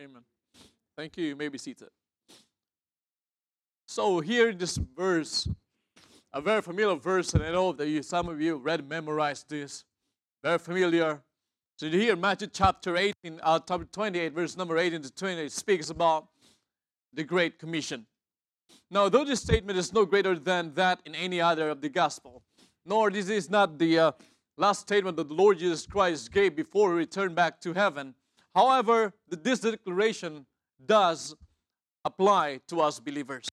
Amen. Thank you. You may be seated. So here in this verse, a very familiar verse, and I know that you, some of you read memorized this. Very familiar. So here, Matthew chapter 18, uh, chapter 28, verse number 18 to 28, speaks about the Great Commission. Now, though this statement is no greater than that in any other of the gospel, nor this is not the uh, last statement that the Lord Jesus Christ gave before he returned back to heaven. However, this declaration does apply to us believers.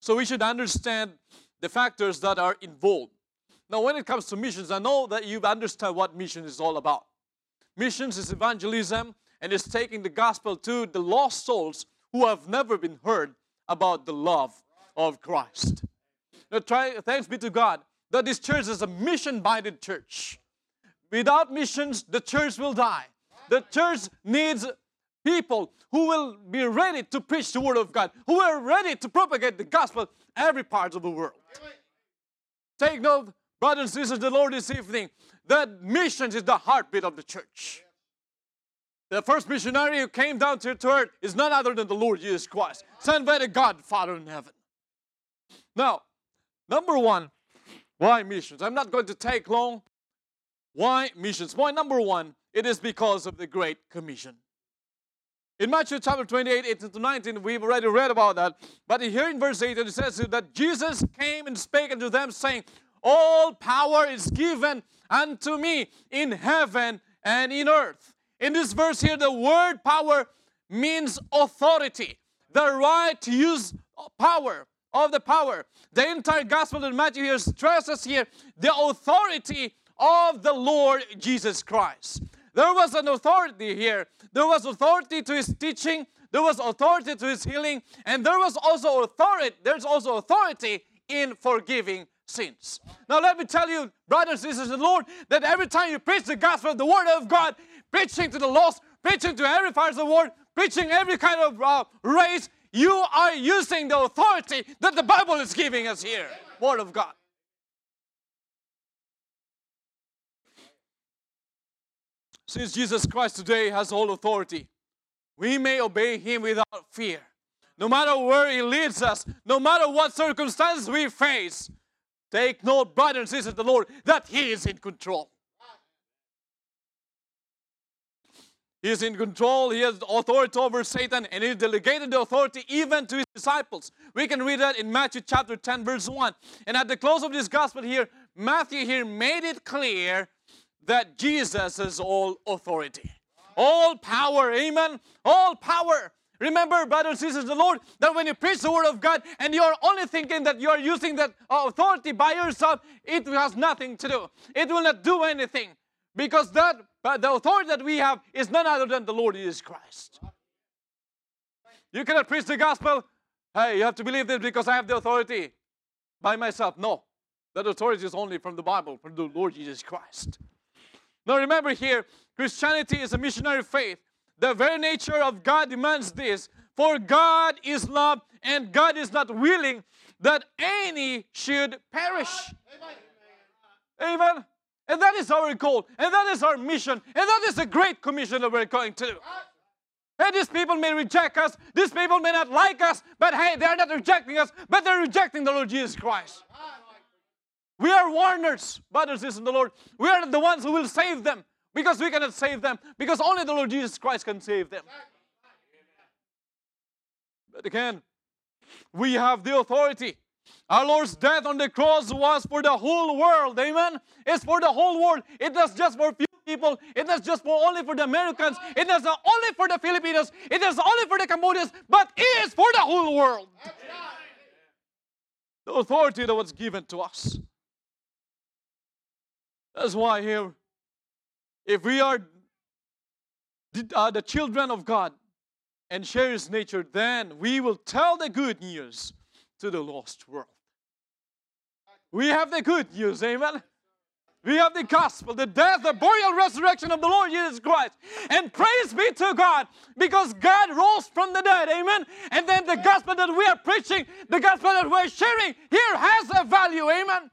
So we should understand the factors that are involved. Now, when it comes to missions, I know that you understand what mission is all about. Missions is evangelism and is taking the gospel to the lost souls who have never been heard about the love of Christ. Now, try, thanks be to God that this church is a mission-minded church. Without missions, the church will die. The church needs people who will be ready to preach the word of God, who are ready to propagate the gospel every part of the world. Take note, brothers and sisters, the Lord this evening, that missions is the heartbeat of the church. The first missionary who came down to earth is none other than the Lord Jesus Christ, sent by the God Father in heaven. Now, number one, why missions? I'm not going to take long. Why missions? Point number one, it is because of the Great Commission. In Matthew chapter 28, 18 to 19, we've already read about that. But here in verse 8, it says that Jesus came and spake unto them, saying, All power is given unto me in heaven and in earth. In this verse here, the word power means authority, the right to use power, of the power. The entire gospel in Matthew here stresses here the authority of the Lord Jesus Christ. There was an authority here. There was authority to his teaching, there was authority to his healing, and there was also authority, there's also authority in forgiving sins. Now let me tell you, brothers and sisters in the Lord, that every time you preach the gospel, the word of God, preaching to the lost, preaching to every part of the world, preaching every kind of uh, race, you are using the authority that the Bible is giving us here. Word of God. Since Jesus Christ today has all authority, we may obey Him without fear. No matter where He leads us, no matter what circumstances we face, take note, brothers and sisters, the Lord, that He is in control. He is in control. He has authority over Satan and he delegated the authority even to his disciples. We can read that in Matthew chapter 10 verse 1. And at the close of this gospel here, Matthew here made it clear that Jesus is all authority. All power, amen. All power. Remember, brothers and sisters, the Lord, that when you preach the word of God and you're only thinking that you're using that uh, authority by yourself, it has nothing to do. It will not do anything. Because that but the authority that we have is none other than the Lord Jesus Christ. You cannot preach the gospel. Hey, you have to believe this because I have the authority by myself. No, that authority is only from the Bible, from the Lord Jesus Christ. Now remember here, Christianity is a missionary faith. The very nature of God demands this. For God is love, and God is not willing that any should perish. Amen. Amen. And that is our goal. And that is our mission. And that is the great commission that we're going to do. And these people may reject us. These people may not like us. But hey, they're not rejecting us, but they're rejecting the Lord Jesus Christ. We are warners, brothers and sisters in the Lord. We are the ones who will save them because we cannot save them because only the Lord Jesus Christ can save them. But again, we have the authority our Lord's death on the cross was for the whole world. Amen. It's for the whole world. It is just for few people. It is just for only for the Americans. It is not only for the Filipinos. It is only for the Cambodians, but it is for the whole world. The authority that was given to us. That's why here, if we are the, uh, the children of God and share His nature, then we will tell the good news to the lost world. We have the good news, amen. We have the gospel, the death, the burial, resurrection of the Lord Jesus Christ. And praise be to God because God rose from the dead. Amen. And then the gospel that we are preaching, the gospel that we're sharing here has a value. Amen.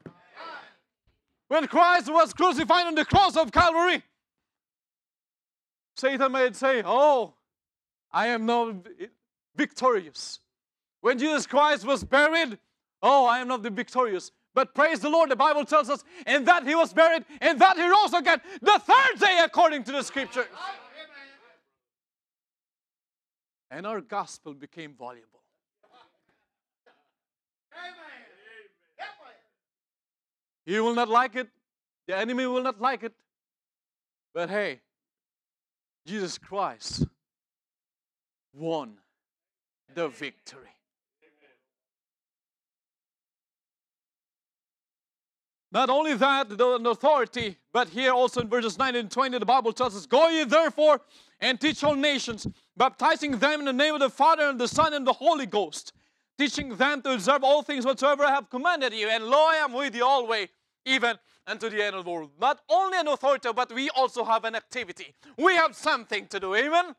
When Christ was crucified on the cross of Calvary, Satan might say, Oh, I am not victorious. When Jesus Christ was buried, oh, I am not the victorious. But praise the Lord, the Bible tells us, in that he was buried, and that he rose again the third day according to the scriptures. And our gospel became valuable. You will not like it. The enemy will not like it. But hey, Jesus Christ won the victory. Not only that, the authority, but here also in verses 9 and 20, the Bible tells us, Go ye therefore and teach all nations, baptizing them in the name of the Father and the Son and the Holy Ghost, teaching them to observe all things whatsoever I have commanded you. And lo, I am with you always, even unto the end of the world. Not only an authority, but we also have an activity. We have something to do. Amen?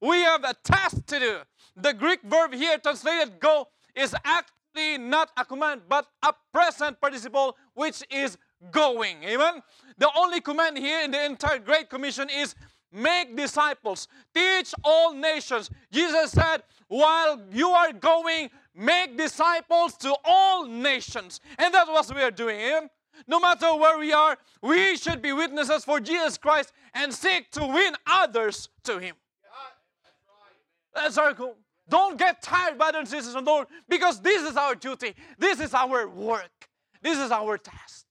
We have a task to do. The Greek verb here translated go is actually not a command, but a present participle, which is going. Amen? The only command here in the entire Great Commission is make disciples, teach all nations. Jesus said, while you are going, make disciples to all nations. And that's what we are doing. No matter where we are, we should be witnesses for Jesus Christ and seek to win others to Him. That's our goal. Don't get tired, brothers and sisters and Lord, because this is our duty. This is our work. This is our task.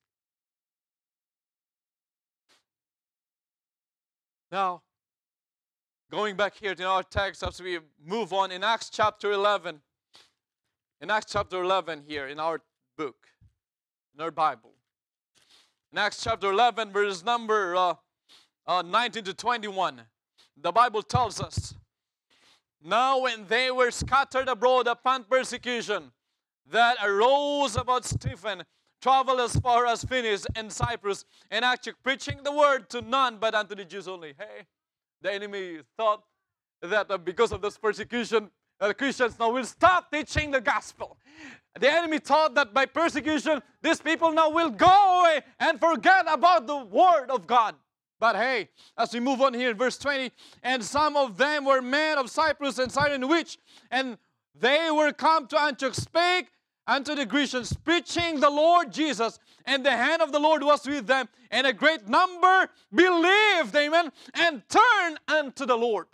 Now, going back here to our text as we move on in Acts chapter 11. In Acts chapter 11 here in our book, in our Bible. In Acts chapter 11, verse number uh, uh, 19 to 21, the Bible tells us now, when they were scattered abroad upon persecution that arose about Stephen, traveled as far as Phoenix and Cyprus, and actually preaching the word to none but unto the Jews only. Hey, the enemy thought that because of this persecution, uh, Christians now will stop teaching the gospel. The enemy thought that by persecution, these people now will go away and forget about the word of God. But hey, as we move on here in verse 20, and some of them were men of Cyprus and Cyrene, which, and they were come to Antioch, spake unto the Grecians, preaching the Lord Jesus, and the hand of the Lord was with them, and a great number believed, amen, and turned unto the Lord.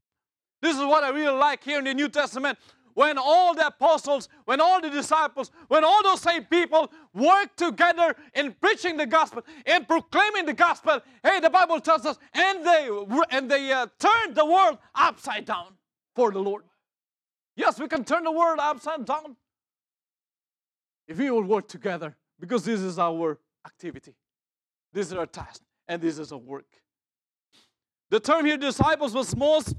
This is what I really like here in the New Testament when all the apostles, when all the disciples, when all those same people work together in preaching the gospel, and proclaiming the gospel, hey, the Bible tells us, and they and they uh, turned the world upside down for the Lord. Yes, we can turn the world upside down if we will work together, because this is our activity, this is our task, and this is our work. The term here, disciples, was most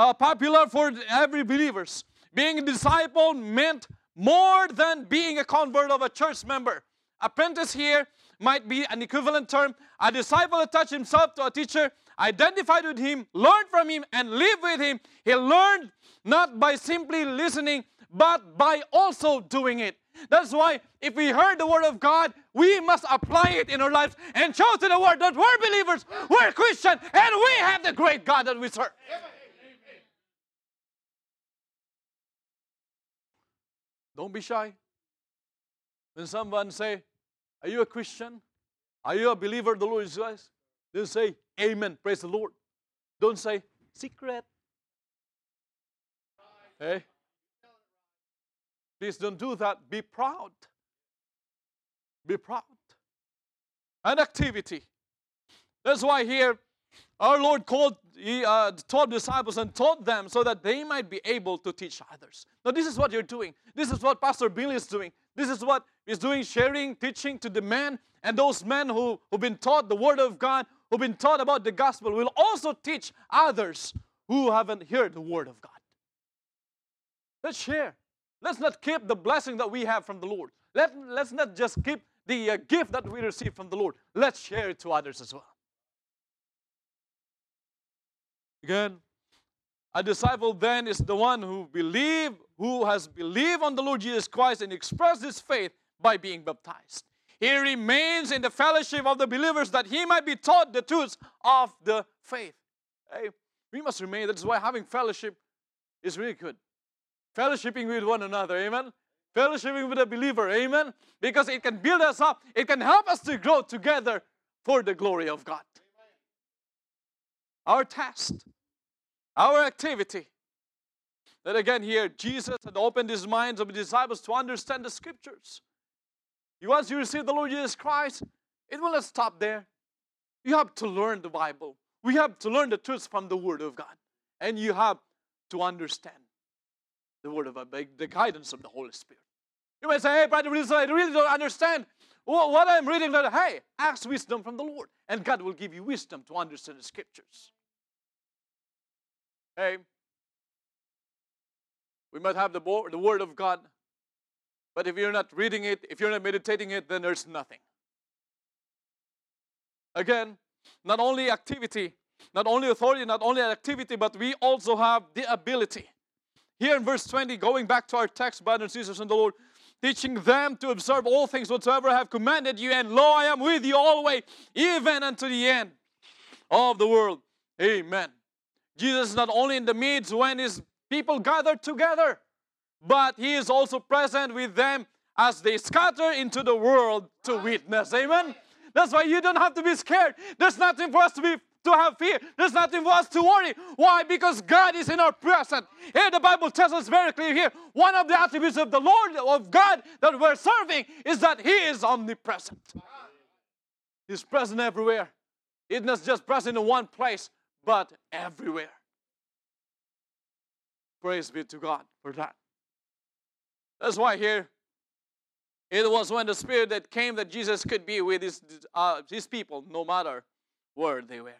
uh, popular for every believers. Being a disciple meant more than being a convert of a church member. Apprentice here might be an equivalent term. A disciple attached himself to a teacher, identified with him, learned from him, and lived with him. He learned not by simply listening, but by also doing it. That's why if we heard the word of God, we must apply it in our lives and show to the world that we're believers, we're Christian, and we have the great God that we serve. Don't be shy. When someone say, are you a Christian? Are you a believer the Lord Jesus? Then say, Amen. Praise the Lord. Don't say, secret. Hey. Please don't do that. Be proud. Be proud. An activity. That's why here our Lord called, he, uh, taught disciples and taught them so that they might be able to teach others. Now, this is what you're doing. This is what Pastor Billy is doing. This is what he's doing, sharing, teaching to the men and those men who, who've been taught the Word of God, who've been taught about the gospel, will also teach others who haven't heard the Word of God. Let's share. Let's not keep the blessing that we have from the Lord. Let, let's not just keep the uh, gift that we receive from the Lord. Let's share it to others as well. Again, a disciple then is the one who believe, who has believed on the Lord Jesus Christ and expressed his faith by being baptized. He remains in the fellowship of the believers that he might be taught the truths of the faith. Hey, we must remain. That's why having fellowship is really good. Fellowshipping with one another, amen. Fellowshipping with a believer, amen. Because it can build us up, it can help us to grow together for the glory of God. Our test, our activity. That again, here, Jesus had opened his minds of the disciples to understand the scriptures. Once you receive the Lord Jesus Christ, it will not stop there. You have to learn the Bible. We have to learn the truths from the Word of God. And you have to understand the Word of God, the guidance of the Holy Spirit. You might say, hey, Brother I really don't understand what I'm reading. Hey, ask wisdom from the Lord, and God will give you wisdom to understand the Scriptures. Hey, we must have the, the Word of God, but if you're not reading it, if you're not meditating it, then there's nothing. Again, not only activity, not only authority, not only activity, but we also have the ability. Here in verse 20, going back to our text, brothers and sisters in the Lord, teaching them to observe all things whatsoever I have commanded you, and lo, I am with you always, even unto the end of the world. Amen. Jesus is not only in the midst when his people gather together, but he is also present with them as they scatter into the world to witness. Amen. That's why you don't have to be scared. There's nothing for us to be to have fear. There's nothing for us to worry. Why? Because God is in our presence. Here the Bible tells us very clear here. One of the attributes of the Lord of God that we're serving is that He is omnipresent. He's present everywhere. He's not just present in one place, but everywhere. Praise be to God for that. That's why here it was when the Spirit that came that Jesus could be with his, uh, his people no matter where they were.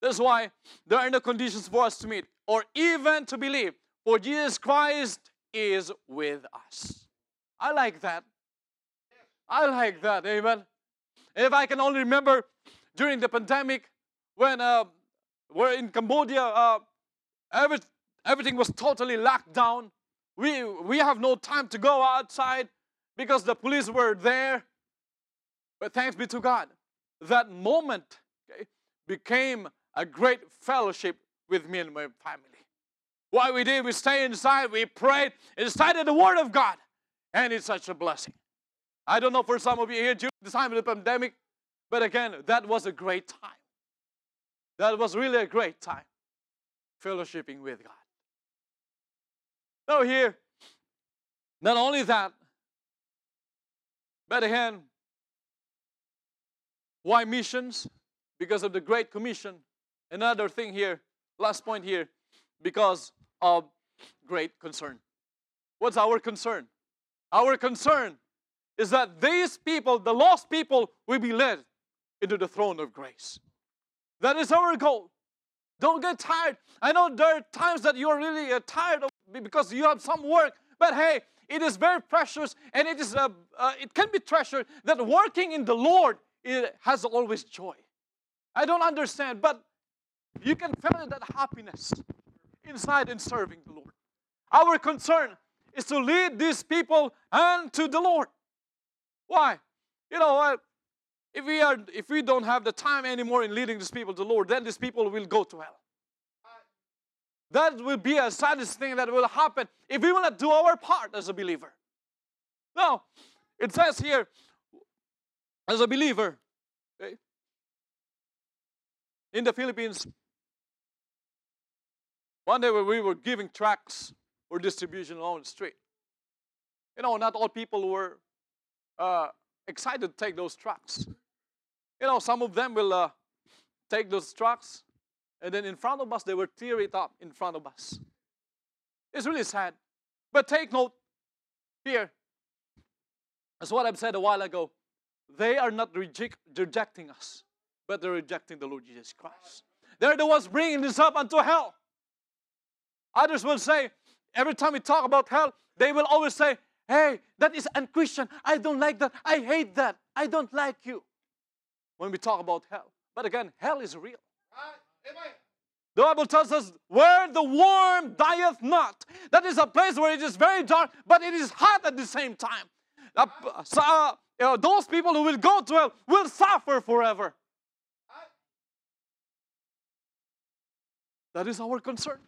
That's why there are no conditions for us to meet or even to believe, for Jesus Christ is with us. I like that. I like that, amen. If I can only remember during the pandemic when uh, we're in Cambodia, uh, every, everything was totally locked down. We, we have no time to go outside because the police were there. But thanks be to God, that moment okay, became a great fellowship with me and my family. What we did, we stayed inside, we prayed, and studied the Word of God. And it's such a blessing. I don't know for some of you here during the time of the pandemic, but again, that was a great time. That was really a great time, fellowshipping with God. Now, here, not only that, but again, why missions? Because of the Great Commission. Another thing here, last point here, because of great concern. What's our concern? Our concern is that these people, the lost people, will be led into the throne of grace. That is our goal. Don't get tired. I know there are times that you're really uh, tired of because you have some work, but hey, it is very precious and it is uh, uh, it can be treasured that working in the Lord it has always joy. I don't understand, but you can feel that happiness inside in serving the Lord. Our concern is to lead these people unto the Lord. Why? You know what? If we are if we don't have the time anymore in leading these people to the Lord, then these people will go to hell. That will be a saddest thing that will happen if we will not do our part as a believer. Now, it says here, as a believer, okay, in the Philippines, one day when we were giving tracts for distribution along the street, you know, not all people were uh, excited to take those tracts. You know, some of them will uh, take those trucks and then in front of us, they will tear it up in front of us. It's really sad. But take note here. That's what I've said a while ago. They are not reject, rejecting us, but they're rejecting the Lord Jesus Christ. They're the ones bringing this up unto hell. Others will say, every time we talk about hell, they will always say, Hey, that is unchristian. I don't like that. I hate that. I don't like you. When we talk about hell. But again, hell is real. The Bible tells us, where the worm dieth not. That is a place where it is very dark, but it is hot at the same time. Uh, so, uh, you know, those people who will go to hell will suffer forever. That is our concern.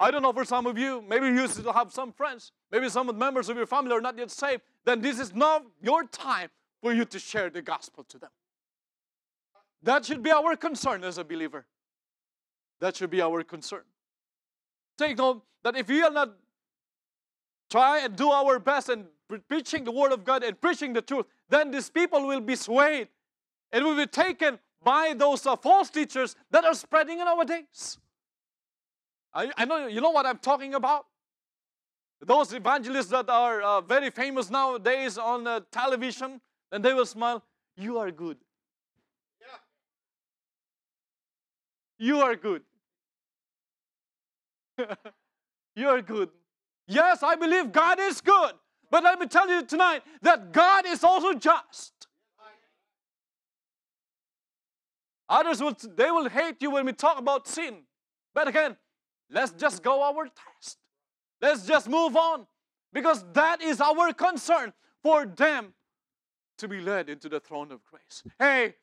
I don't know for some of you, maybe you still have some friends, maybe some members of your family are not yet saved, then this is not your time for you to share the gospel to them. That should be our concern as a believer. That should be our concern. Take note that if we are not try and do our best in preaching the word of God and preaching the truth, then these people will be swayed and will be taken by those uh, false teachers that are spreading nowadays. I, I know you know what I'm talking about. Those evangelists that are uh, very famous nowadays on uh, television, and they will smile. You are good. Yeah. You are good. you are good. Yes, I believe God is good. But let me tell you tonight that God is also just. Others will they will hate you when we talk about sin. But again, let's just go our test. Let's just move on. Because that is our concern for them to be led into the throne of grace. Hey,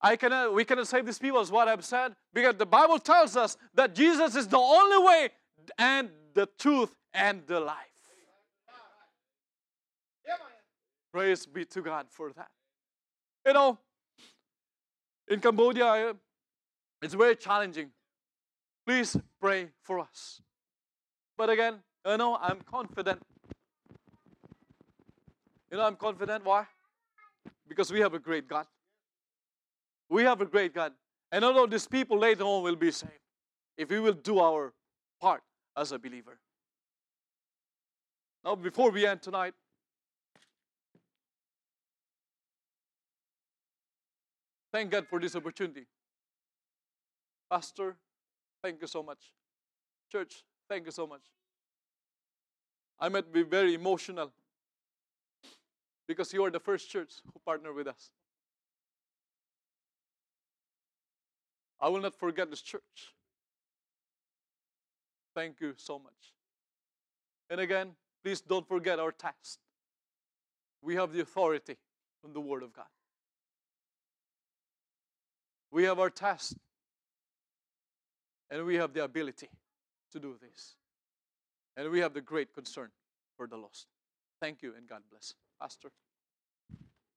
I cannot, uh, we cannot save these people, is what I've said, because the Bible tells us that Jesus is the only way and the truth and the life. Praise be to God for that. You know, in Cambodia, uh, it's very challenging. Please pray for us. But again, you know, I'm confident. You know, I'm confident. Why? Because we have a great God. We have a great God. And although these people later on will be saved, if we will do our part as a believer. Now, before we end tonight, thank God for this opportunity. Pastor, thank you so much. Church, thank you so much. I might be very emotional because you are the first church who partnered with us. I will not forget this church. Thank you so much. And again, please don't forget our task. We have the authority from the Word of God. We have our task, And we have the ability to do this. And we have the great concern for the lost. Thank you and God bless. Pastor.